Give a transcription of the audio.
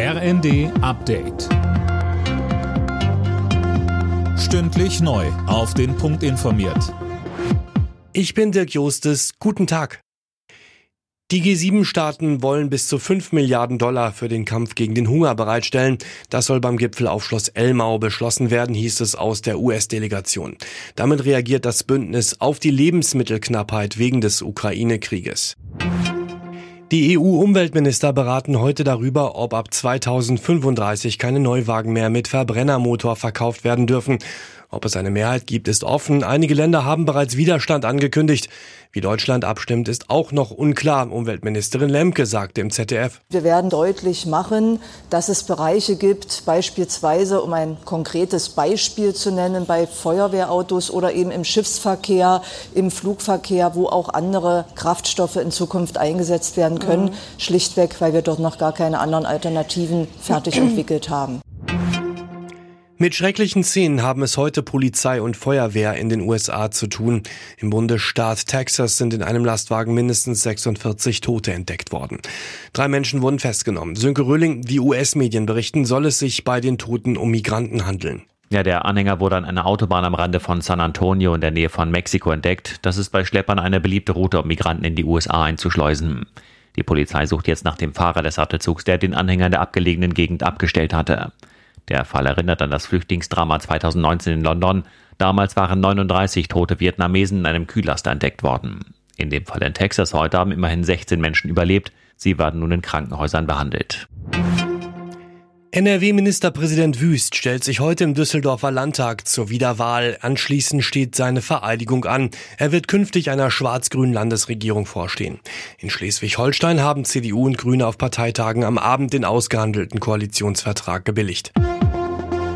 RND Update. Stündlich neu. Auf den Punkt informiert. Ich bin Dirk Jostes. Guten Tag. Die G7-Staaten wollen bis zu 5 Milliarden Dollar für den Kampf gegen den Hunger bereitstellen. Das soll beim Gipfel auf Schloss Elmau beschlossen werden, hieß es aus der US-Delegation. Damit reagiert das Bündnis auf die Lebensmittelknappheit wegen des Ukraine-Krieges. Die EU-Umweltminister beraten heute darüber, ob ab 2035 keine Neuwagen mehr mit Verbrennermotor verkauft werden dürfen. Ob es eine Mehrheit gibt, ist offen. Einige Länder haben bereits Widerstand angekündigt. Wie Deutschland abstimmt, ist auch noch unklar. Umweltministerin Lemke sagte im ZDF. Wir werden deutlich machen, dass es Bereiche gibt, beispielsweise, um ein konkretes Beispiel zu nennen, bei Feuerwehrautos oder eben im Schiffsverkehr, im Flugverkehr, wo auch andere Kraftstoffe in Zukunft eingesetzt werden können. Mhm. Schlichtweg, weil wir dort noch gar keine anderen Alternativen fertig entwickelt haben. Mit schrecklichen Szenen haben es heute Polizei und Feuerwehr in den USA zu tun. Im Bundesstaat Texas sind in einem Lastwagen mindestens 46 Tote entdeckt worden. Drei Menschen wurden festgenommen. Sönke Röhling, die US-Medien berichten, soll es sich bei den Toten um Migranten handeln. Ja, der Anhänger wurde an einer Autobahn am Rande von San Antonio in der Nähe von Mexiko entdeckt. Das ist bei Schleppern eine beliebte Route, um Migranten in die USA einzuschleusen. Die Polizei sucht jetzt nach dem Fahrer des Sattelzugs, der den Anhänger in der abgelegenen Gegend abgestellt hatte. Der Fall erinnert an das Flüchtlingsdrama 2019 in London. Damals waren 39 tote Vietnamesen in einem Kühllaster entdeckt worden. In dem Fall in Texas heute haben immerhin 16 Menschen überlebt. Sie werden nun in Krankenhäusern behandelt. NRW-Ministerpräsident Wüst stellt sich heute im Düsseldorfer Landtag zur Wiederwahl. Anschließend steht seine Vereidigung an. Er wird künftig einer schwarz-grünen Landesregierung vorstehen. In Schleswig-Holstein haben CDU und Grüne auf Parteitagen am Abend den ausgehandelten Koalitionsvertrag gebilligt.